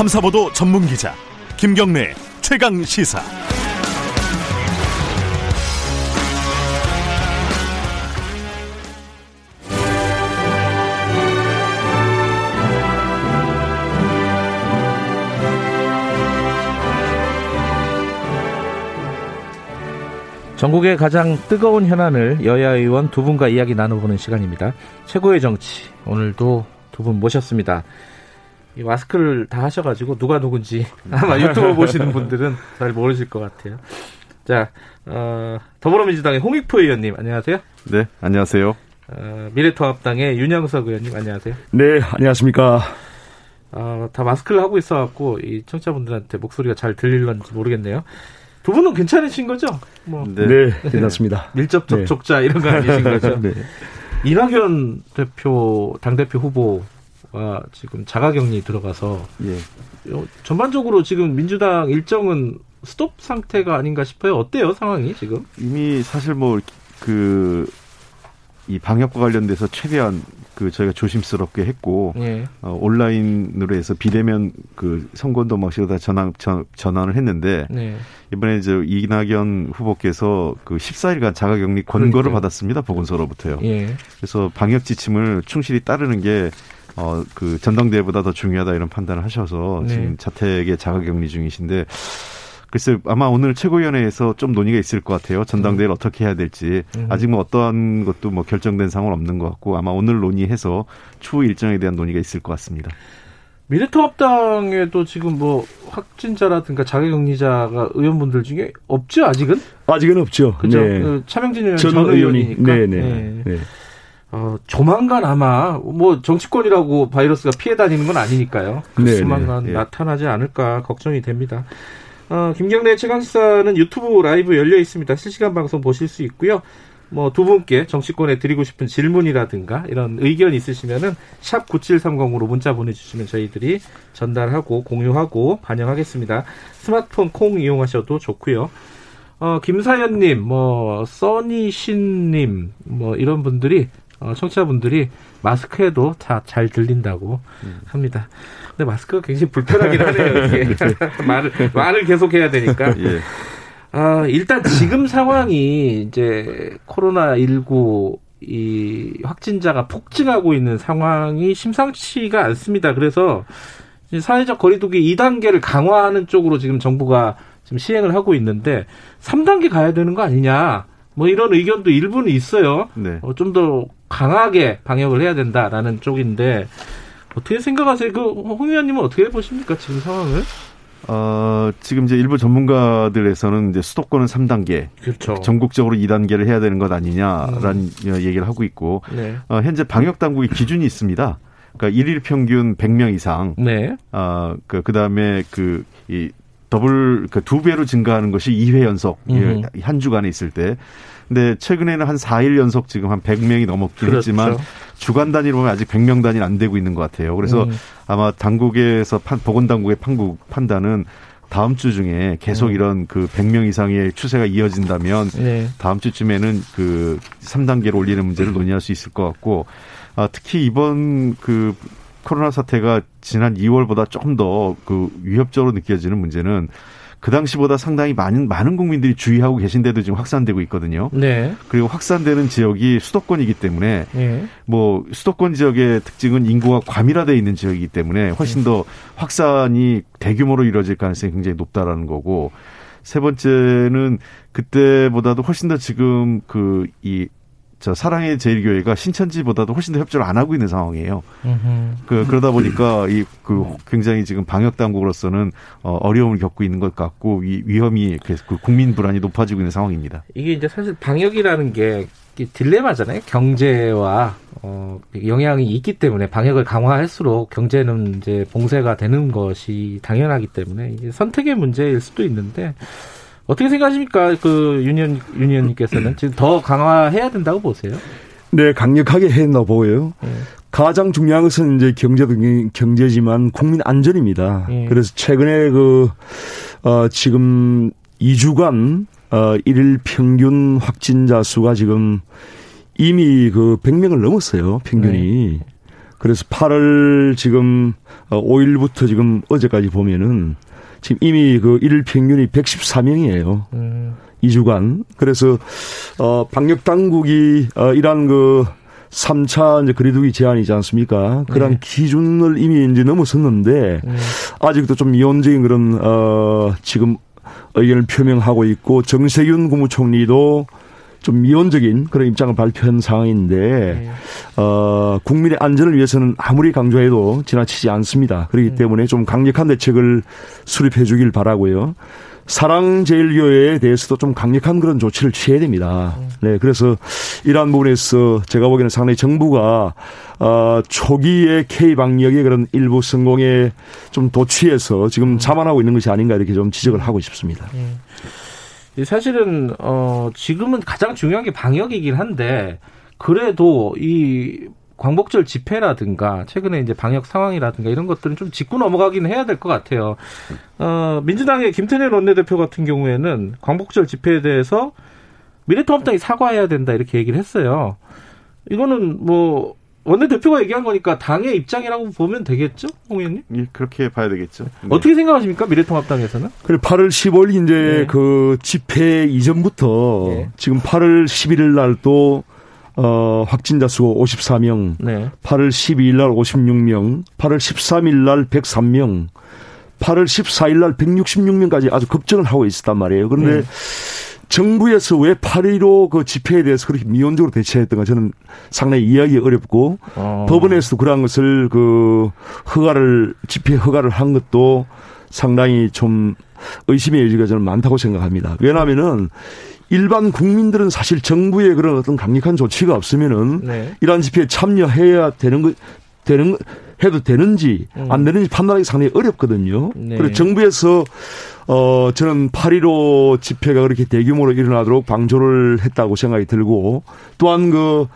탐사보도 전문 기자 김경래 최강 시사. 전국의 가장 뜨거운 현안을 여야 의원 두 분과 이야기 나눠보는 시간입니다. 최고의 정치 오늘도 두 분 모셨습니다. 이 마스크를 다 하셔가지고 누가 누군지 아마 유튜브 보시는 분들은 잘 모르실 것 같아요. 자, 어, 더불어민주당의 홍익표 의원님 안녕하세요. 네, 안녕하세요. 어, 미래통합당의 윤영석 의원님 안녕하세요. 네, 안녕하십니까. 어, 다 마스크를 하고 있어갖고 이 청취자분들한테 목소리가 잘 들릴런지 모르겠네요. 두 분은 괜찮으신 거죠? 뭐. 네, 네 괜찮습니다. 밀접 접촉자 네. 이런 거 아니신 거죠? 네. 이낙연 대표 당대표 후보 가 지금 자가격리 들어가서 예. 전반적으로 지금 민주당 일정은 스톱 상태가 아닌가 싶어요. 어때요 상황이 지금? 이미 사실 뭐 그 이 방역과 관련돼서 최대한 그 저희가 조심스럽게 했고 예. 어, 온라인으로 해서 비대면 그 선거운동 방식으로 다 전환 전, 전환을 했는데 네. 이번에 이제 이낙연 후보께서 그 14일간 자가격리 권고를 그러니까요. 받았습니다 보건소로부터요. 예. 그래서 방역 지침을 충실히 따르는 게 어, 그 전당대회보다 더 중요하다 이런 판단을 하셔서 네. 지금 자택에 자가격리 중이신데 글쎄 아마 오늘 최고위원회에서 좀 논의가 있을 것 같아요. 전당대회를 음. 어떻게 해야 될지 음. 아직 뭐 어떠한 것도 뭐 결정된 상황은 없는 것 같고 아마 오늘 논의해서 추후 일정에 대한 논의가 있을 것 같습니다. 미래통합당에도 지금 뭐 확진자라든가 자가격리자가 의원분들 중에 없죠 아직은? 아직은 없죠. 그죠? 네. 그 차명진 의원 전, 전 의원이니까. 네네. 네. 네. 어, 조만간 아마 뭐 정치권이라고 바이러스가 피해 다니는 건 아니니까요. 네, 조만간 네. 나타나지 않을까 걱정이 됩니다. 어, 김경래 최강시사는 유튜브 라이브 열려 있습니다. 실시간 방송 보실 수 있고요. 뭐 두 분께 정치권에 드리고 싶은 질문이라든가 이런 의견 있으시면은 샵 9730으로 문자 보내주시면 저희들이 전달하고 공유하고 반영하겠습니다. 스마트폰 콩 이용하셔도 좋고요. 어, 김사연님, 뭐, 써니신님, 뭐, 이런 분들이, 어, 청취자분들이 마스크에도 다 잘 들린다고 음. 합니다. 근데 마스크가 굉장히 불편하긴 하네요. 이게. 네. 말을 말을 계속 해야 되니까. 예. 아, 일단 지금 상황이 이제 코로나 19이 확진자가 폭증하고 있는 상황이 심상치가 않습니다. 그래서 사회적 거리두기 2단계를 강화하는 쪽으로 지금 정부가 지금 시행을 하고 있는데 3단계 가야 되는 거 아니냐. 뭐 이런 의견도 일부는 있어요. 네. 어, 좀 더 강하게 방역을 해야 된다라는 쪽인데 어떻게 생각하세요? 그, 홍 의원님은 어떻게 보십니까? 지금 상황을? 어, 지금 이제 일부 전문가들에서는 이제 수도권은 3단계. 그렇죠. 전국적으로 2단계를 해야 되는 것 아니냐라는 음. 얘기를 하고 있고, 네. 어, 현재 방역당국의 기준이 있습니다. 그러니까 일일 평균 100명 이상. 네. 어, 그, 그 다음에 그, 이, 더블, 그 두 배로 증가하는 것이 2회 연속, 음. 한 주간에 있을 때. 근데 최근에는 한 4일 연속 지금 한 100명이 넘었긴 그렇죠. 했지만 주간 단위로 보면 아직 100명 단위는 안 되고 있는 것 같아요. 그래서 음. 아마 당국에서 판, 보건당국의 판국, 판단은 다음 주 중에 계속 음. 이런 그 100명 이상의 추세가 이어진다면 네. 다음 주쯤에는 그 3단계로 올리는 문제를 논의할 수 있을 것 같고 아, 특히 이번 그 코로나 사태가 지난 2월보다 조금 더 그 위협적으로 느껴지는 문제는 그 당시보다 상당히 많은 많은 국민들이 주의하고 계신데도 지금 확산되고 있거든요. 네. 그리고 확산되는 지역이 수도권이기 때문에 네. 뭐 수도권 지역의 특징은 인구가 과밀화돼 있는 지역이기 때문에 훨씬 더 확산이 대규모로 이루어질 가능성이 굉장히 높다라는 거고 세 번째는 그때보다도 훨씬 더 지금 그 이 저 사랑의 제일교회가 신천지보다도 훨씬 더 협조를 안 하고 있는 상황이에요. 그 그러다 보니까 이 그 굉장히 지금 방역 당국으로서는 어, 어려움을 겪고 있는 것 같고 위, 위험이 그 국민 불안이 높아지고 있는 상황입니다. 이게 이제 사실 방역이라는 게 딜레마잖아요. 경제와 어, 영향이 있기 때문에 방역을 강화할수록 경제는 이제 봉쇄가 되는 것이 당연하기 때문에 이게 선택의 문제일 수도 있는데 어떻게 생각하십니까? 그 유니언 유니언님께서는 지금 더 강화해야 된다고 보세요? 네, 강력하게 해나 보여요. 네. 가장 중요한 것은 이제 경제 경제지만 국민 안전입니다. 네. 그래서 최근에 그 어, 지금 2주간 어, 일일 평균 확진자 수가 지금 이미 그 100명을 넘었어요. 평균이. 네. 그래서 8월 지금 5일부터 어, 지금 어제까지 보면은 지금 이미 그 일일 평균이 114명이에요. 음. 2주간. 그래서 어 방역 당국이 어 이란 그 3차 이제 거리두기 제한이지 않습니까? 그런 네. 기준을 이미 이제 넘어섰는데 네. 아직도 좀 미온적인 그런 어 지금 의견을 표명하고 있고 정세균 국무총리도 좀 미온적인 그런 입장을 발표한 상황인데 네. 어 국민의 안전을 위해서는 아무리 강조해도 지나치지 않습니다. 그렇기 음. 때문에 좀 강력한 대책을 수립해 주길 바라고요. 사랑제일교회에 대해서도 좀 강력한 그런 조치를 취해야 됩니다. 네, 그래서 이러한 부분에서 제가 보기에는 상당히 정부가 어, 초기에 K 방역의 그런 일부 성공에 좀 도취해서 지금 자만하고 있는 것이 아닌가 이렇게 좀 지적을 하고 싶습니다. 네. 사실은 어, 지금은 가장 중요한 게 방역이긴 한데 그래도 이 광복절 집회라든가 최근에 이제 방역 상황이라든가 이런 것들은 좀 짚고 넘어가긴 해야 될 것 같아요. 어, 민주당의 김태년 원내대표 같은 경우에는 광복절 집회에 대해서 미래통합당이 사과해야 된다 이렇게 얘기를 했어요. 이거는 뭐 원내대표가 얘기한 거니까 당의 입장이라고 보면 되겠죠, 홍 의원님? 예, 그렇게 봐야 되겠죠. 네. 어떻게 생각하십니까, 미래통합당에서는? 그래 8월 15일 이제 네. 그 집회 이전부터 네. 지금 8월 11일 날 또 어, 확진자 수 54명, 네. 8월 12일 날 56명, 8월 13일 날 103명, 8월 14일 날 166명까지 아주 급증을 하고 있었단 말이에요. 그런데 네. 정부에서 왜 8.15 그 집회에 대해서 그렇게 미온적으로 대처했던가 저는 상당히 이해하기 어렵고 어. 법원에서도 그러한 것을 그 허가를 집회 허가를 한 것도 상당히 좀 의심의 여지가 저는 많다고 생각합니다. 왜냐하면은 일반 국민들은 사실 정부의 그런 어떤 강력한 조치가 없으면은 네. 이러한 집회에 참여해야 되는 거 되는 해도 되는지 음. 안 되는지 판단하기 상당히 어렵거든요. 네. 그래서 정부에서 어 저는 8.15 집회가 그렇게 대규모로 일어나도록 방조를 했다고 생각이 들고 또한 그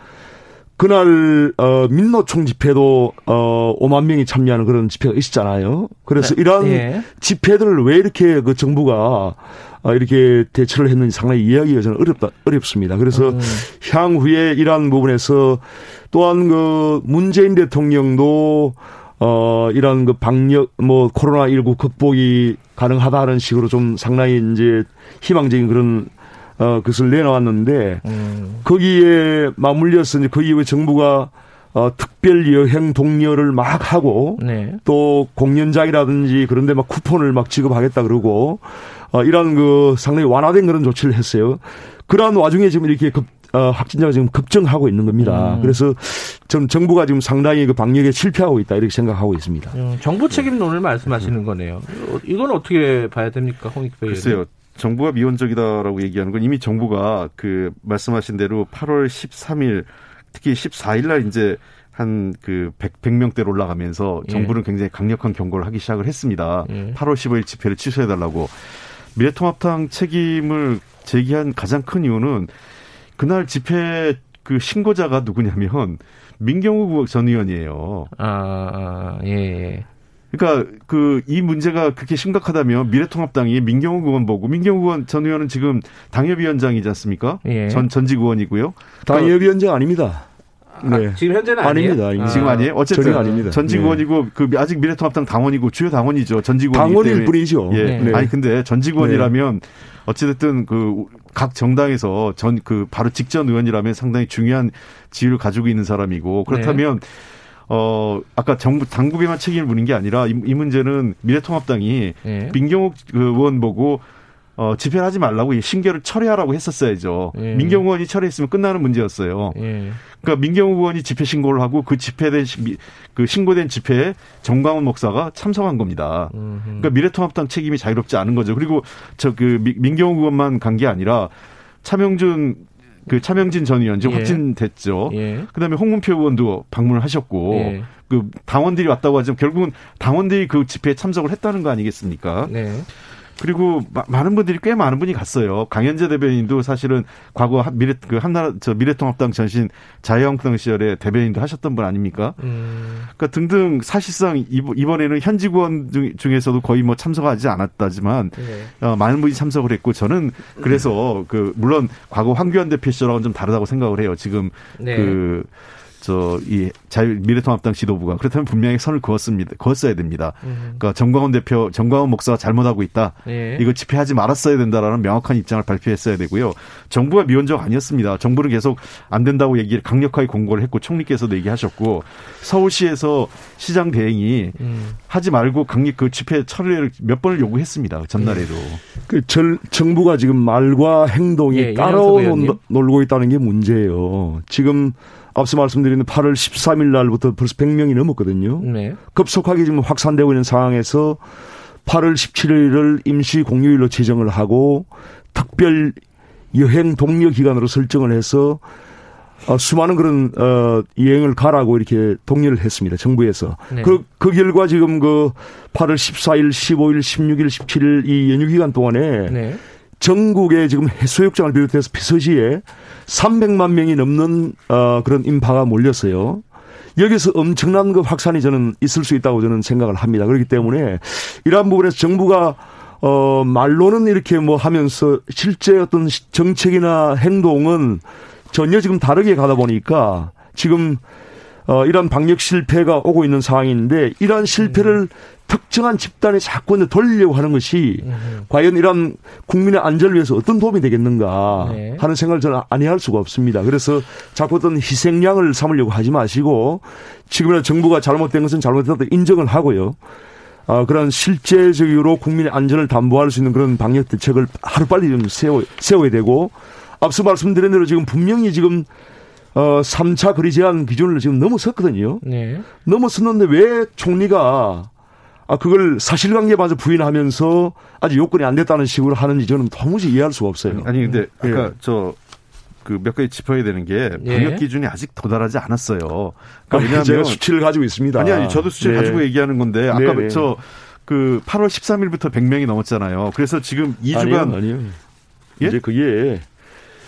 그날 어 민노총 집회도 어 5만 명이 참여하는 그런 집회가 있었잖아요. 그래서 네. 이러한 예. 집회들을 왜 이렇게 그 정부가 어, 이렇게 대처를 했는지 상당히 이해하기가 저는 어렵다, 어렵습니다. 그래서 음. 향후에 이러한 부분에서 또한 그 문재인 대통령도 어, 이런 그 방역, 뭐, 코로나19 극복이 가능하다는 식으로 좀 상당히 이제 희망적인 그런, 어, 것을 내놓았는데, 음. 거기에 맞물려서 이제 그 이후에 정부가 어, 특별 여행 동료를 막 하고 네. 또 공연장이라든지 그런데 막 쿠폰을 막 지급하겠다 그러고 어, 이런 그 상당히 완화된 그런 조치를 했어요. 그러한 와중에 지금 이렇게 급, 어, 확진자가 지금 급증하고 있는 겁니다. 음. 그래서 전 정부가 지금 상당히 그 방역에 실패하고 있다 이렇게 생각하고 있습니다. 음, 정부 책임론을 말씀하시는 거네요. 이건 어떻게 봐야 됩니까, 홍익배 글쎄요. 정부가 미온적이다라고 얘기하는 건 이미 정부가 그 말씀하신 대로 8월 13일 특히 14일 날 이제 한그 100, 100명대로 올라가면서 예. 정부는 굉장히 강력한 경고를 하기 시작을 했습니다. 예. 8월 15일 집회를 취소해 달라고. 미래통합당 책임을 제기한 가장 큰 이유는 그날 집회 그 신고자가 누구냐면 민경우 전 의원이에요. 아, 아 예. 예. 그러니까 그 이 문제가 그렇게 심각하다면 미래통합당이 민경우 의원 보고 민경우 의원 전 의원은 지금 당협위원장이지 않습니까? 예. 전 전직 의원이고요. 당협위원장 아닙니다. 네. 아, 지금 현재는 아닙니다. 아닙니다. 지금 아니에요? 어쨌든 아닙니다. 전직 의원이고 네. 그 아직 미래통합당 당원이고 주요 당원이죠. 전직 의원 당원일 뿐이죠. 예. 네. 아니 근데 전직 의원이라면 어찌됐든 그 각 정당에서 전 그 바로 직전 의원이라면 상당히 중요한 지위를 가지고 있는 사람이고 그렇다면 네. 어 아까 정부 당국에만 책임을 묻는 게 아니라 이, 이 문제는 미래통합당이 네. 민경욱 그 의원 보고 어, 집회를 하지 말라고 신결을 철회하라고 했었어야죠. 예. 민경우 의원이 철회했으면 끝나는 문제였어요. 예. 그러니까 민경우 의원이 집회 신고를 하고 그 집회된 그 신고된 집회에 정광훈 목사가 참석한 겁니다. 음흠. 그러니까 미래통합당 책임이 자유롭지 않은 거죠. 그리고 저 그 민경우 의원만 간 게 아니라 차명준 그 차명진 전 의원 지금 예. 확진됐죠. 예. 그다음에 홍문표 의원도 방문을 하셨고 예. 그 당원들이 왔다고 하지만 결국은 당원들이 그 집회에 참석을 했다는 거 아니겠습니까? 네. 그리고 마, 많은 분들이 꽤 많은 분이 갔어요. 강현재 대변인도 사실은 과거 미래 그 한나라 저 미래통합당 전신 자유한국당 시절에 대변인도 하셨던 분 아닙니까? 음. 그러니까 등등 사실상 이번에는 현직 의원 중에서도 거의 뭐 참석하지 않았다지만 네. 어, 많은 분이 참석을 했고 저는 그래서 그 물론 과거 황교안 대표 시절하고는 좀 다르다고 생각을 해요. 지금 네. 그 저이 자유 미래통합당 지도부가 그렇다면 분명히 선을 그었습니다. 그었어야 됩니다. 음. 그러니까 정광훈 대표, 정광훈 목사가 잘못하고 있다. 예. 이거 집회하지 말았어야 된다라는 명확한 입장을 발표했어야 되고요. 정부가 미온적 아니었습니다. 정부는 계속 안 된다고 얘기를 강력하게 공고를 했고 총리께서도 얘기하셨고 서울시에서 시장 대행이 음. 하지 말고 강력 그 집회 철회를 몇 번을 요구했습니다. 전날에도. 예. 그 절, 정부가 지금 말과 행동이 예, 따로 놀고 있다는 게 문제예요. 지금 앞서 말씀드린 8월 13일 날부터 벌써 100명이 넘었거든요. 네. 급속하게 지금 확산되고 있는 상황에서 8월 17일을 임시 공휴일로 지정을 하고 특별 여행 동료 기간으로 설정을 해서 어, 수많은 그런 어 여행을 가라고 이렇게 독려를 했습니다. 정부에서. 네. 그, 그 결과 지금 그 8월 14일, 15일, 16일, 17일 이 연휴 기간 동안에 네. 전국에 지금 해수욕장을 비롯해서 피서지에 300만 명이 넘는 어 그런 인파가 몰렸어요. 여기서 엄청난 그 확산이 저는 있을 수 있다고 저는 생각을 합니다. 그렇기 때문에 이러한 부분에서 정부가 어 말로는 이렇게 뭐 하면서 실제 어떤 정책이나 행동은 전혀 지금 다르게 가다 보니까 지금 어, 이런 방역 실패가 오고 있는 상황인데 이러한 실패를 음. 특정한 집단에 자꾸 돌리려고 하는 것이 음. 과연 이런 국민의 안전을 위해서 어떤 도움이 되겠는가 네. 하는 생각을 저는 아니할 수가 없습니다. 그래서 자꾸 어떤 희생양을 삼으려고 하지 마시고 지금이나 정부가 잘못된 것은 잘못됐다 인정을 하고요. 어, 그런 실제적으로 국민의 안전을 담보할 수 있는 그런 방역 대책을 하루빨리 좀 세워, 세워야 되고 앞서 말씀드린 대로 지금 분명히 지금 어 3차 거리 제한 기준을 지금 넘어섰거든요. 네. 넘어섰는데 왜 총리가 아 그걸 사실관계 봐서 부인하면서 아직 요건이 안 됐다는 식으로 하는지 저는 도무지 이해할 수가 없어요. 아니 근데 예. 아까 예. 저 그 몇 가지 짚어야 되는 게 예. 방역 기준이 아직 도달하지 않았어요. 그러니까 왜냐하면 제가 수치를 가지고 있습니다. 아니 아니 저도 수치를 네. 가지고 얘기하는 건데 아까 네. 저그 8월 13일부터 100명이 넘었잖아요. 그래서 지금 2주간 아니요, 아니요. 예? 이제 그게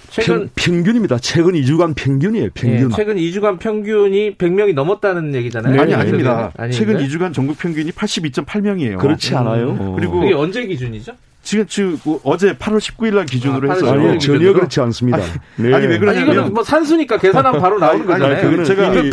최근 평, 균입니다 최근 2주간 평균이에요. 평균. 네, 최근 2주간 평균이 100명이 넘었다는 얘기잖아요. 네, 아니 아닙니다. 최근 2주간 전국 평균이 82.8명이에요. 그렇지 않아요. 음. 그리고 이게 언제 기준이죠? 지금 지금 그 어제 8월 19일 날 기준으로 아, 해서 아니, 전혀 그렇지 않습니다. 아니, 네. 아니 왜 그러냐면 이거는 뭐 산수니까 계산하면 바로 나오는 아니, 거잖아요. 아니, 그거는 제가 피,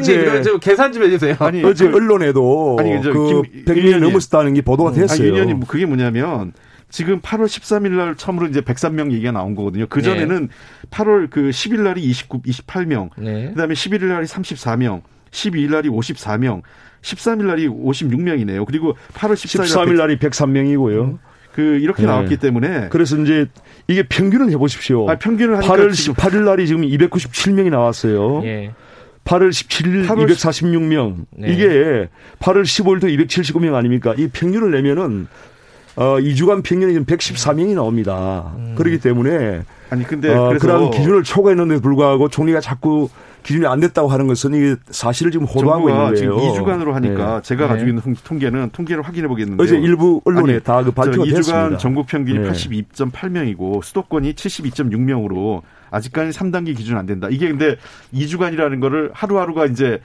피디님 좀 계산 좀 해주세요. 아니 어제 언론에도 아니, 그 100명이 넘었다는 게 보도가 됐어요. 아니, 의원님 그게 뭐냐면 지금 8월 13일 날 처음으로 이제 103명 얘기가 나온 거거든요. 그 전에는 네. 8월 그 10일 날이 29, 28명, 네. 그다음에 11일 날이 34명, 12일 날이 54명, 13일 날이 56명이네요. 그리고 8월 14일 13일 날이 103명이고요. 그 이렇게 네. 나왔기 때문에 그래서 이제 이게 평균을 해보십시오. 아, 평균을 하니까 8월 18일 날이 지금 297명이 나왔어요. 예. 8월 17일 8월 246명. 네. 이게 8월 15일도 279명 아닙니까? 이 평균을 내면은 어, 2주간 평균이 지금 114명이 나옵니다. 음. 그렇기 때문에 아니 근데 어, 그런 기준을 초과했는데 불구하고 총리가 자꾸 기준이 안 됐다고 하는 것은 이게 사실을 지금 호도하고 있는 거예요. 지금 2주간으로 하니까 네. 제가 가지고 있는 통계는 통계를 확인해 보겠는데 어제 일부 언론에 다그 발표가 2주간 됐습니다. 전국 평균이 네. 82.8명이고 수도권이 72.6명으로 아직까지 3단계 기준 안 된다. 이게 근데 2주간이라는 거를 하루하루가 이제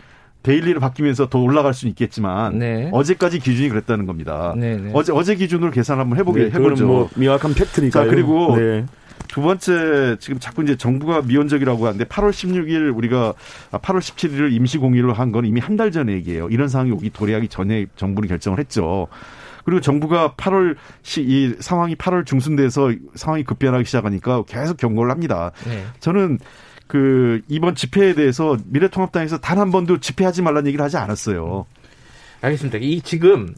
daily로 바뀌면서 더 올라갈 수는 있겠지만 네. 어제까지 기준이 그랬다는 겁니다. 네, 네. 어제 어제 기준으로 계산 한번 해보게 네, 해보죠. 뭐 명확한 팩트니까. 자 그리고 네. 두 번째 지금 자꾸 이제 정부가 미온적이라고 하는데 8월 16일 우리가 8월 17일을 임시 공휴일로 한 건 이미 한 달 전 얘기예요. 이런 상황이 오기 도래하기 전에 정부는 결정을 했죠. 그리고 정부가 8월 시, 이 상황이 8월 중순 돼서 상황이 급변하기 시작하니까 계속 경고를 합니다. 네. 저는 그 이번 집회에 대해서 미래통합당에서 단 한 번도 집회하지 말라는 얘기를 하지 않았어요. 알겠습니다. 이 지금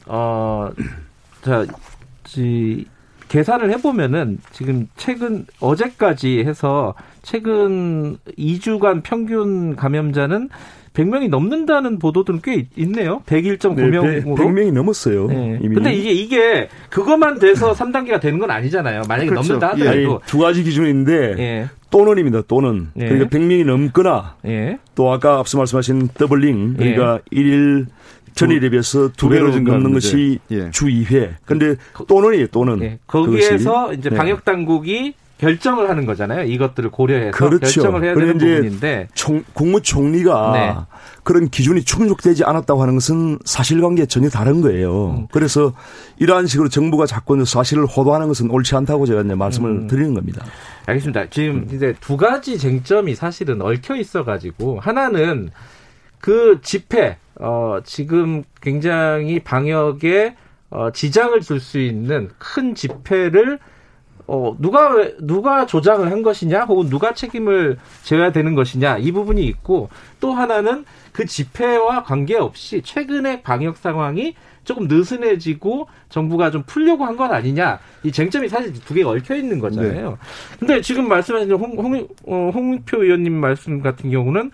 어자 계산을 해보면은 지금 최근 어제까지 해서 최근 2주간 평균 감염자는 100명이 넘는다는 보도들은 꽤 있네요. 101.9명으로. 네, 100명이 넘었어요. 네. 이미. 근데 이게 이게 그것만 돼서 3단계가 되는 건 아니잖아요. 만약에 그렇죠. 넘는다 하더라도 예. 두 가지 기준인데 예. 또는입니다. 또는 예. 그러니까 100명이 넘거나 예. 또 아까 앞서 말씀하신 더블링 그러니까 예. 1일 전일에 비해서 두 배로 넘는 것이 예. 주 2회. 근데 또는이에요. 또는. 예. 거기에서 이제 방역 당국이 결정을 하는 거잖아요. 이것들을 고려해서 그렇죠. 결정을 해야 되는 부분인데 총, 국무총리가 네. 그런 기준이 충족되지 않았다고 하는 것은 사실관계 전혀 다른 거예요. 음. 그래서 이러한 식으로 정부가 자꾸 사실을 호도하는 것은 옳지 않다고 제가 이제 말씀을 음. 드리는 겁니다. 알겠습니다. 지금 음. 이제 두 가지 쟁점이 사실은 얽혀 있어 가지고 하나는 그 집회 어 지금 굉장히 방역에 어 지장을 줄 수 있는 큰 집회를 어, 누가, 누가 조장을 한 것이냐, 혹은 누가 책임을 져야 되는 것이냐, 이 부분이 있고, 또 하나는 그 집회와 관계없이 최근의 방역 상황이 조금 느슨해지고 정부가 좀 풀려고 한 건 아니냐, 이 쟁점이 사실 두 개가 얽혀 있는 거잖아요. 네. 근데 지금 말씀하신 홍, 홍, 어, 홍표 의원님 말씀 같은 경우는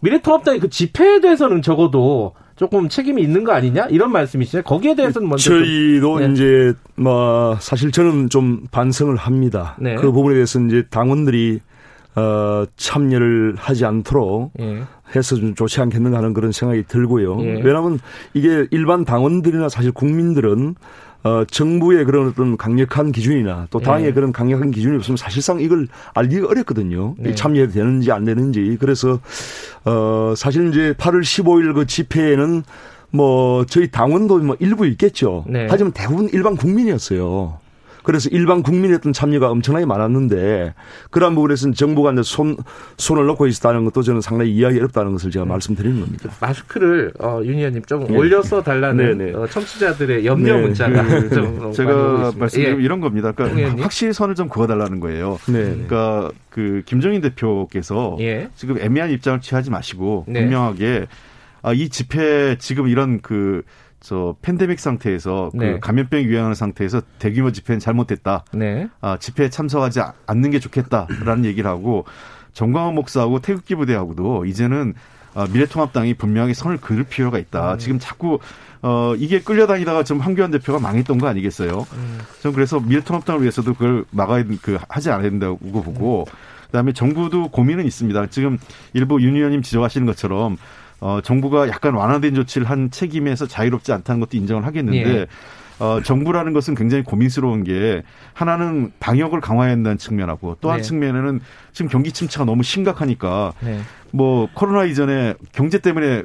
미래통합당의 그 집회에 대해서는 적어도 조금 책임이 있는 거 아니냐 이런 말씀이시죠. 거기에 대해서는 먼저 저희도 좀, 네. 이제 뭐 사실 저는 좀 반성을 합니다. 네. 그 부분에 대해서 이제 당원들이 어 참여를 하지 않도록 네. 해서 좀 좋지 않겠는가 하는 그런 생각이 들고요. 예. 왜냐하면 이게 일반 당원들이나 사실 국민들은 어, 정부의 그런 어떤 강력한 기준이나 또 당의 네. 그런 강력한 기준이 없으면 사실상 이걸 알기가 어렵거든요. 네. 참여해도 되는지 안 되는지. 그래서, 어, 사실 이제 8월 15일 그 집회에는 뭐 저희 당원도 뭐 일부 있겠죠. 네. 하지만 대부분 일반 국민이었어요. 그래서 일반 국민의 어떤 참여가 엄청나게 많았는데 그러한 부분에서는 정부가 이제 손 손을 놓고 있다는 것도 저는 상당히 이해하기 어렵다는 것을 제가 네. 말씀드리는 겁니다. 마스크를 어, 윤 의원님 좀 네. 올려서 달라는 네, 네. 어, 청취자들의 염려 네. 문자가 그, 좀 제가 말씀드린 예. 이런 겁니다. 그러니까 확실히 선을 좀 그어달라는 거예요. 네. 그러니까 그 김정인 대표께서 예. 지금 애매한 입장을 취하지 마시고 분명하게 아, 이 집회 지금 이런 그 저 팬데믹 상태에서 그 네. 그 감염병이 유행하는 상태에서 대규모 집회는 잘못됐다. 네. 아, 집회에 참석하지 않는 게 좋겠다라는 얘기를 하고 정광훈 목사하고 태극기 부대하고도 이제는 아, 미래통합당이 분명히 선을 그을 필요가 있다. 음. 지금 자꾸 어 이게 끌려다니다가 좀 황교안 대표가 망했던 거 아니겠어요? 음. 저는 그래서 미래통합당을 위해서도 그걸 막아야 그 하지 않아야 된다고 보고 음. 그다음에 정부도 고민은 있습니다. 지금 일부 윤 의원님 지적하시는 것처럼 어, 정부가 약간 완화된 조치를 한 책임에서 자유롭지 않다는 것도 인정을 하겠는데 예. 어, 정부라는 것은 굉장히 고민스러운 게 하나는 방역을 강화해야 한다는 측면하고 또한 네. 측면에는 지금 경기 침체가 너무 심각하니까 네. 뭐 코로나 이전에 경제 때문에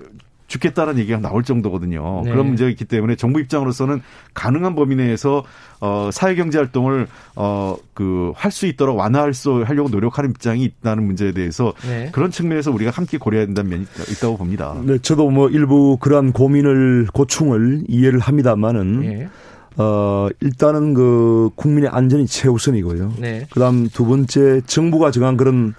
죽겠다는 얘기가 나올 정도거든요. 네. 그런 문제가 있기 때문에 정부 입장으로서는 가능한 범위 내에서 어 사회 경제 활동을 어 그 할 수 있도록 완화할 수 하려고 노력하는 입장이 있다는 문제에 대해서 네. 그런 측면에서 우리가 함께 고려해야 된다는 면이 있다고 봅니다. 네, 저도 뭐 일부 그러한 고민을 고충을 이해를 합니다만은 네. 어, 일단은 그 국민의 안전이 최우선이고요. 네. 그다음 두 번째 정부가 정한 그런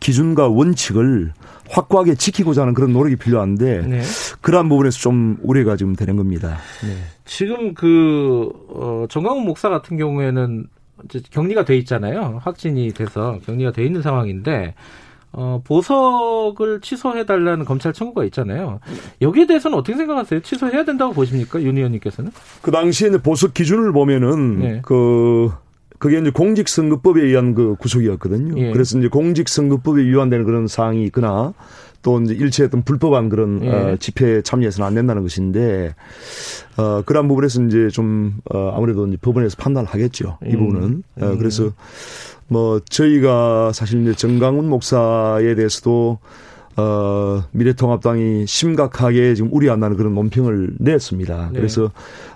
기준과 원칙을 확고하게 지키고자 하는 그런 노력이 필요한데 네. 그러한 부분에서 좀 우려가 지금 되는 겁니다. 네. 지금 그 어, 정강훈 목사 같은 경우에는 격리가 돼 있잖아요. 확진이 돼서 격리가 돼 있는 상황인데 어, 보석을 취소해 달라는 검찰 청구가 있잖아요. 여기에 대해서는 어떻게 생각하세요? 취소해야 된다고 보십니까, 윤 의원님께서는? 그 당시에 보석 기준을 보면은 네. 그 그게 이제 공직선거법에 의한 그 구속이었거든요. 예. 그래서 이제 공직선거법에 위반되는 그런 사항이 있거나 또 이제 일체했던 불법한 그런 예. 어, 집회에 참여해서는 안 된다는 것인데 어 그러한 부분에서 이제 좀 어, 아무래도 이제 법원에서 판단을 하겠죠. 이 음. 부분은. 어, 음. 그래서 뭐 저희가 사실 이제 정강훈 목사에 대해서도 어, 미래통합당이 심각하게 지금 우려한다는 그런 논평을 냈습니다. 네. 그래서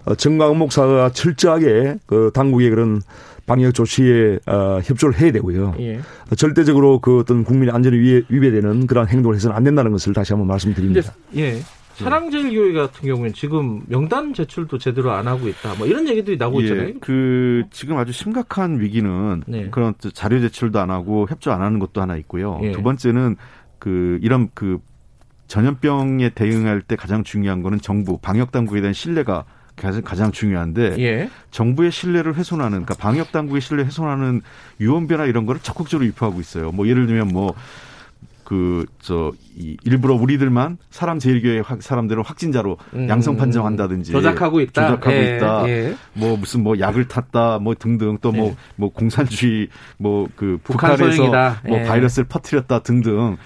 어, 정광훈 목사가 철저하게 그 당국의 그런 방역 조치에 어, 협조를 해야 되고요. 예. 절대적으로 그 어떤 국민의 안전을 위해 위배되는 그런 행동을 해서는 안 된다는 것을 다시 한번 말씀드립니다. 근데, 예. 사랑제일교회 같은 경우에는 지금 명단 제출도 제대로 안 하고 있다. 뭐 이런 얘기들이 나오고 예, 있잖아요. 그 지금 아주 심각한 위기는 네. 그런 자료 제출도 안 하고 협조 안 하는 것도 하나 있고요. 예. 두 번째는 그 이런 그 전염병에 대응할 때 가장 중요한 거는 정부 방역 당국에 대한 신뢰가 가장 중요한데 예. 정부의 신뢰를 훼손하는 그러니까 방역 당국의 신뢰 훼손하는 유언 변화 이런 거를 적극적으로 유포하고 있어요. 뭐 예를 들면 뭐 그저 일부러 우리들만 사람 제일교회 사람들을 확진자로 음, 양성 판정한다든지 조작하고 있다. 조작하고 예, 있다. 예. 뭐 무슨 뭐 약을 탔다 뭐 등등 또 뭐뭐 예. 뭐 공산주의 뭐 그 북한에서 뭐 예. 바이러스를 퍼뜨렸다 등등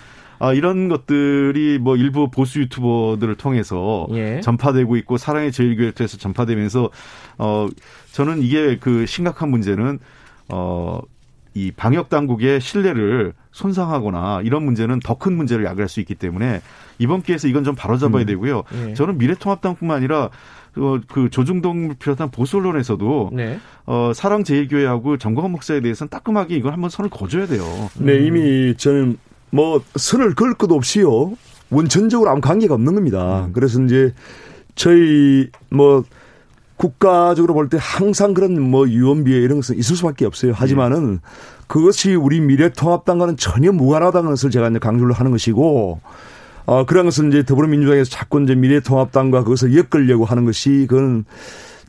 아, 이런 것들이 뭐 일부 보수 유튜버들을 통해서 예. 전파되고 있고 사랑의 제일교회 에서 전파되면서 어 저는 이게 그 심각한 문제는 어 이 방역 당국의 신뢰를 손상하거나 이런 문제는 더 큰 문제를 야기할 수 있기 때문에 이번 기회에서 이건 좀 바로잡아야 음. 되고요. 네. 저는 미래통합당뿐만 아니라 그, 그 조중동을 비롯한 보수 언론에서도 네. 어, 사랑제일교회하고 정광훈 목사에 대해서는 따끔하게 이걸 한번 선을 거줘야 돼요. 네, 이미 저는 뭐 선을 걸 것도 없이요. 원천적으로 아무 관계가 없는 겁니다. 음. 그래서 이제 저희 뭐 국가적으로 볼 때 항상 그런 뭐 유언비어 이런 것은 있을 수밖에 없어요. 하지만은 그것이 우리 미래통합당과는 전혀 무관하다는 것을 제가 이제 강조를 하는 것이고 어, 그런 것은 이제 더불어민주당에서 자꾸 이제 미래통합당과 그것을 엮으려고 하는 것이 그건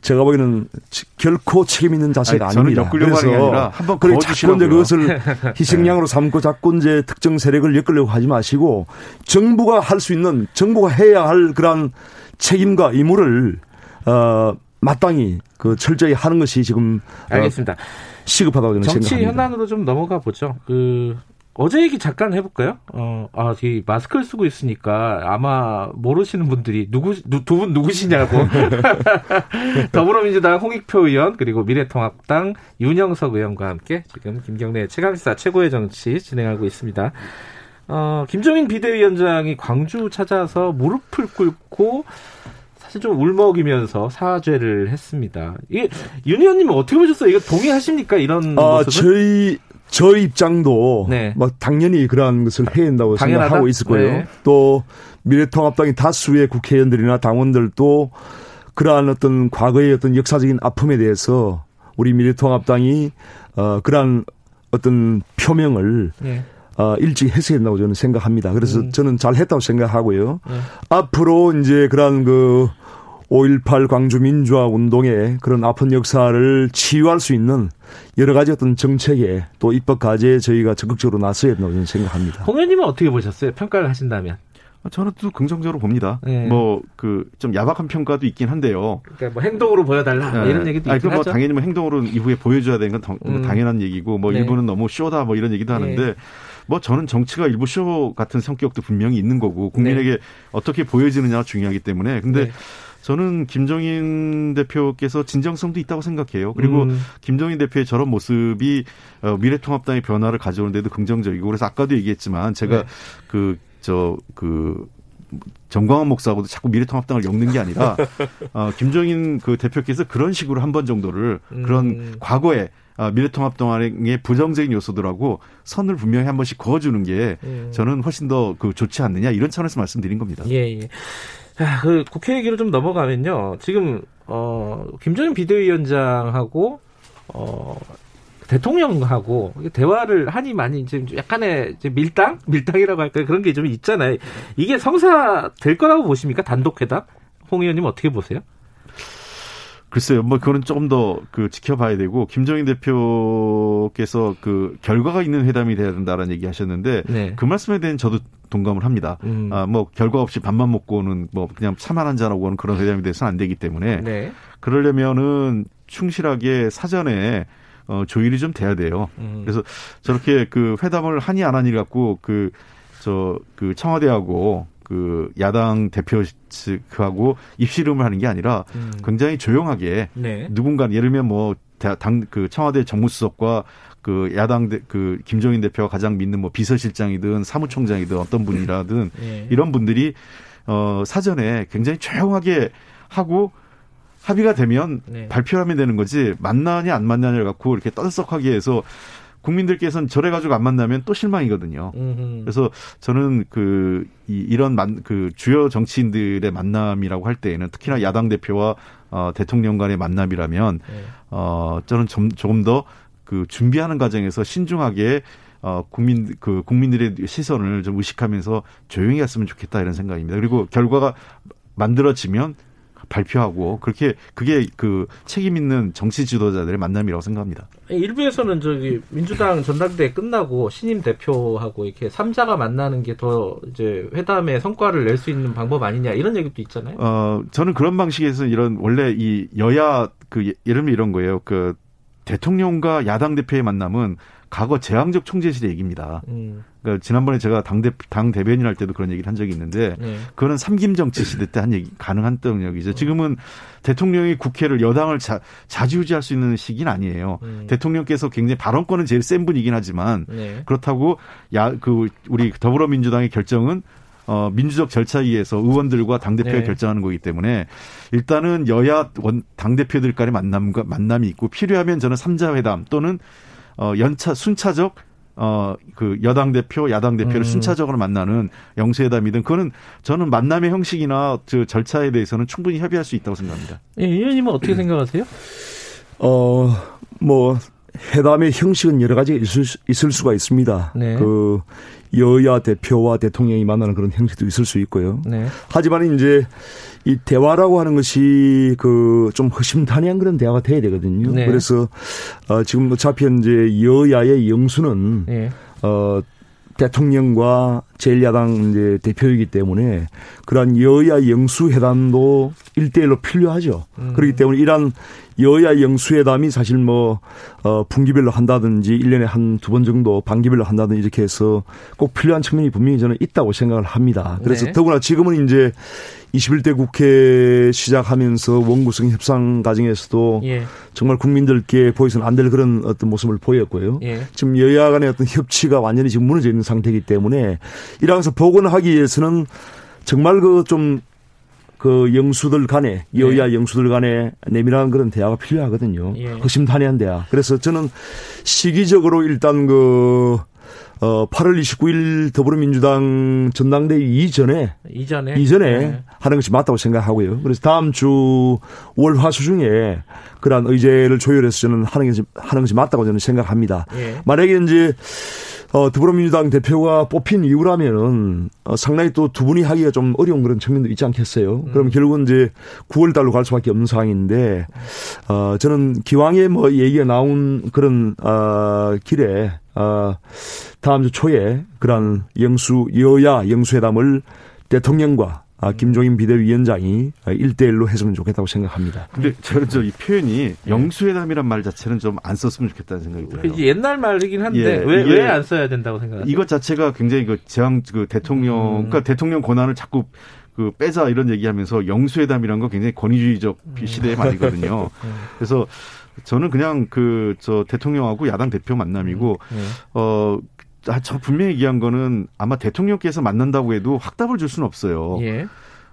제가 보기에는 결코 책임 있는 자세가 아니, 아닙니다. 그래서 한번 그래 자꾸 이제 그것을 희생양으로 삼고 자꾸 이제 특정 세력을 엮으려고 하지 마시고 정부가 할 수 있는 정부가 해야 할 그러한 책임과 의무를 어 마땅히 그 철저히 하는 것이 지금 어, 알겠습니다. 어, 시급하다고 저는 정치 생각합니다. 현안으로 좀 넘어가 보죠. 그 어제 얘기 잠깐 해볼까요? 어, 아, 이 마스크를 쓰고 있으니까 아마 모르시는 분들이 누구 두 분 누구시냐고 더불어민주당 홍익표 의원 그리고 미래통합당 윤영석 의원과 함께 지금 김경래 최강시사 최고의 정치 진행하고 있습니다. 어, 김종인 비대위원장이 광주 찾아서 무릎을 꿇고 사실 좀 울먹이면서 사죄를 했습니다. 이게 윤 의원님은 어떻게 보셨어요? 이거 동의하십니까? 이런 아, 모습은? 저희 저 입장도 네. 뭐 당연히 그러한 것을 해야 된다고 당연하다? 생각하고 있을 거예요. 네. 또 미래통합당의 다수의 국회의원들이나 당원들도 그러한 어떤 과거의 어떤 역사적인 아픔에 대해서 우리 미래통합당이 어 그러한 어떤 표명을 네. 어, 일찍 했어야 된다고 저는 생각합니다. 그래서 음. 저는 잘 했다고 생각하고요. 네. 앞으로 이제 그러한 그 5.18 광주 민주화 운동의 그런 아픈 역사를 치유할 수 있는 여러 가지 어떤 정책에 또 입법 과제에 저희가 적극적으로 나서야 된다고 저는 생각합니다. 홍 의원님은 어떻게 보셨어요? 평가를 하신다면? 저는 또 긍정적으로 봅니다. 네. 뭐그 좀 야박한 평가도 있긴 한데요. 그러니까 뭐 행동으로 보여달라 네. 이런 얘기도 아니, 있긴 뭐 당연히 뭐 행동으로 이후에 보여줘야 되는 건 당, 뭐 음. 당연한 얘기고 뭐 네. 일부는 너무 쇼다 뭐 이런 얘기도 하는데 네. 뭐 저는 정치가 일부 쇼 같은 성격도 분명히 있는 거고 국민에게 네. 어떻게 보여지느냐가 중요하기 때문에 근데 네. 저는 김정인 대표께서 진정성도 있다고 생각해요. 그리고 음. 김정인 대표의 저런 모습이 어, 미래통합당의 변화를 가져오는데도 긍정적이고 그래서 아까도 얘기했지만 제가 네. 그 저그 그 정광훈 목사하고도 자꾸 미래통합당을 엮는 게 아니라 어, 김정인 그 대표께서 그런 식으로 한 번 정도를 그런 음. 과거에 아, 미래통합당의 부정적인 요소들하고 선을 분명히 한 번씩 그어주는 게 음. 저는 훨씬 더 그 좋지 않느냐 이런 차원에서 말씀드린 겁니다. 예, 예. 자, 그 국회 얘기로 좀 넘어가면요. 지금 어 김정인 비대위원장하고 어 대통령하고 대화를 하니 많이 지금 약간의 밀당 밀당이라고 할까요? 그런 게 좀 있잖아요. 이게 성사 될 거라고 보십니까? 단독 회담? 홍 의원님 어떻게 보세요? 글쎄요, 뭐 그거는 조금 더 그 지켜봐야 되고 김정인 대표께서 그 결과가 있는 회담이 돼야 된다라는 얘기 하셨는데 네. 그 말씀에 대한 저도 동감을 합니다. 음. 아 뭐 결과 없이 밥만 먹고는 뭐 그냥 차만 한잔 하고는 그런 회담이 돼서는 안 되기 때문에 네. 그러려면은 충실하게 사전에 어 조율이 좀 돼야 돼요. 음. 그래서 저렇게 그 회담을 하니 안 하니 갖고 그 저그 그 청와대하고 그 야당 대표 측하고 입씨름을 하는 게 아니라 음. 굉장히 조용하게 네. 누군가 예를 들면 뭐 당 그 청와대 정무수석과 그 야당 대, 그 김종인 대표가 가장 믿는 뭐 비서실장이든 사무총장이든 어떤 분이라든 네. 이런 분들이 어 사전에 굉장히 조용하게 하고 합의가 되면 네. 발표하면 되는 거지 만나냐 안 만나냐를 갖고 이렇게 떠들썩하게 해서 국민들께서는 저래 가지고 안 만나면 또 실망이거든요. 음흠. 그래서 저는 그, 이, 이런 만, 그 주요 정치인들의 만남이라고 할 때에는 특히나 야당 대표와 어, 대통령 간의 만남이라면, 네. 어, 저는 좀, 조금 더 그 준비하는 과정에서 신중하게 어, 국민, 그, 국민들의 시선을 좀 의식하면서 조용히 했으면 좋겠다 이런 생각입니다. 그리고 결과가 만들어지면 발표하고 그렇게 그게 그 책임 있는 정치 지도자들의 만남이라고 생각합니다. 일부에서는 저기 민주당 전당대회 끝나고 신임 대표하고 이렇게 삼자가 만나는 게 더 이제 회담의 성과를 낼 수 있는 방법 아니냐 이런 얘기도 있잖아요. 어 저는 그런 방식에서 이런 원래 이 여야 그 예를 들면 이런 거예요. 그 대통령과 야당 대표의 만남은 과거 재앙적 총재실의 얘기입니다. 음. 그러니까 지난번에 제가 당대 당 대변인 할 때도 그런 얘기를 한 적이 있는데 네. 그거는 삼김 정치 시대 때 한 얘기 가능한 영역이죠. 지금은 대통령이 국회를 여당을 자, 자지우지할 수 있는 시기는 아니에요. 음. 대통령께서 굉장히 발언권은 제일 센 분이긴 하지만 네. 그렇다고 야 그 우리 더불어민주당의 결정은 어, 민주적 절차에 의해서 의원들과 당대표가 네. 결정하는 거기 때문에 일단은 여야 원, 당대표들 간의 만남과 만남이 있고 필요하면 저는 삼자 회담 또는 어, 연차 순차적 어, 그 여당 대표, 야당 대표를 음. 순차적으로 만나는 영수회담이든 그거는 저는 만남의 형식이나 저 절차에 대해서는 충분히 협의할 수 있다고 생각합니다. 예, 의원님은 어떻게 음. 생각하세요? 어, 뭐 회담의 형식은 여러 가지 있을, 있을 수가 있습니다. 네. 그 여야 대표와 대통령이 만나는 그런 형식도 있을 수 있고요. 네. 하지만 이제 이 대화라고 하는 것이 그 좀 허심탄회한 그런 대화가 돼야 되거든요. 네. 그래서 어 지금 어차피 이제 여야의 영수는 네. 어 대통령과 제1야당 이제 대표이기 때문에 그러한 여야 영수회담도 일대일로 필요하죠. 음. 그렇기 때문에 이러한 여야 영수회담이 사실 뭐, 어, 분기별로 한다든지 1년에 한 두 번 정도 반기별로 한다든지 이렇게 해서 꼭 필요한 측면이 분명히 저는 있다고 생각을 합니다. 그래서 네. 더구나 지금은 이제 21대 국회 시작하면서 원구성 협상 과정에서도 예. 정말 국민들께 보여서는 안 될 그런 어떤 모습을 보였고요. 예. 지금 여야 간의 어떤 협치가 완전히 지금 무너져 있는 상태이기 때문에 이러면서 복원하기 위해서는 정말 그좀 그 영수들 간에 여야 네. 영수들 간에 내밀한 그런 대화가 필요하거든요. 예. 허심탄회한 대화. 그래서 저는 시기적으로 일단 그 어, 8월 29일 더불어민주당 전당대회 이전에 이전에 이전에 네. 하는 것이 맞다고 생각하고요. 그래서 다음 주 월화수 중에 그러한 의제를 조율해서 저는 하는 것이 하는 것이 맞다고 저는 생각합니다. 예. 만약에 이제 어, 더불어민주당 대표가 뽑힌 이유라면은 어, 상당히 또 두 분이 하기가 좀 어려운 그런 측면도 있지 않겠어요. 음. 그럼 결국은 이제 9월 달로 갈 수밖에 없는 상황인데 어, 저는 기왕에 뭐 얘기가 나온 그런 어, 길에 어, 다음 주 초에 그런 영수 여야 영수회담을 대통령과 아, 김종인 비대위원장이 1대1로 했으면 좋겠다고 생각합니다. 근데 저는 저 이 표현이 영수회담이란 말 자체는 좀 안 썼으면 좋겠다는 생각이 들어요. 옛날 말이긴 한데 예, 왜왜 안 써야 된다고 생각하세요? 이것 자체가 굉장히 그 재앙 그 대통령 음. 그러니까 대통령 권한을 자꾸 그 빼자 이런 얘기하면서 영수회담이란 거 굉장히 권위주의적 음. 시대의 말이거든요. 음. 그래서 저는 그냥 그 저 대통령하고 야당 대표 만남이고 음. 네. 어. 아, 저 분명히 얘기한 거는 아마 대통령께서 만난다고 해도 확답을 줄 수는 없어요. 예.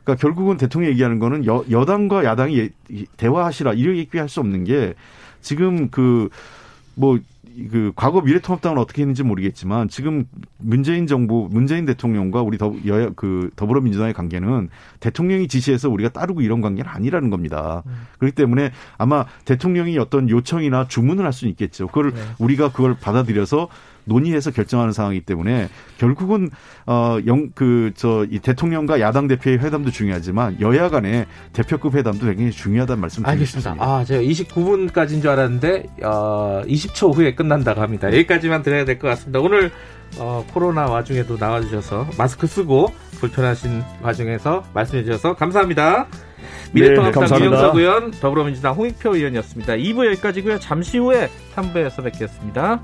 그러니까 결국은 대통령이 얘기하는 거는 여, 여당과 야당이 예, 대화하시라 이렇게 얘기할 수 없는 게 지금 그 뭐 그 과거 미래통합당은 어떻게 했는지 모르겠지만 지금 문재인 정부 문재인 대통령과 우리 더 여야 그 더불어민주당의 관계는 대통령이 지시해서 우리가 따르고 이런 관계는 아니라는 겁니다. 음. 그렇기 때문에 아마 대통령이 어떤 요청이나 주문을 할 수는 있겠죠. 그걸 네. 우리가 그걸 받아들여서 논의해서 결정하는 상황이기 때문에 결국은 어 영 그 저 이 대통령과 야당 대표의 회담도 중요하지만 여야 간의 대표급 회담도 굉장히 중요하다는 말씀 알겠습니다. 아, 제가 29분까지인 줄 알았는데 어 20초 후에 끝난다고 합니다. 여기까지만 드려야 될 것 같습니다. 오늘 어, 코로나 와중에도 나와주셔서 마스크 쓰고 불편하신 와중에서 말씀해 주셔서 감사합니다. 미래통합당 네, 김영석 의원, 더불어민주당 홍익표 의원이었습니다. 2부 여기까지고요. 잠시 후에 3부에서 뵙겠습니다.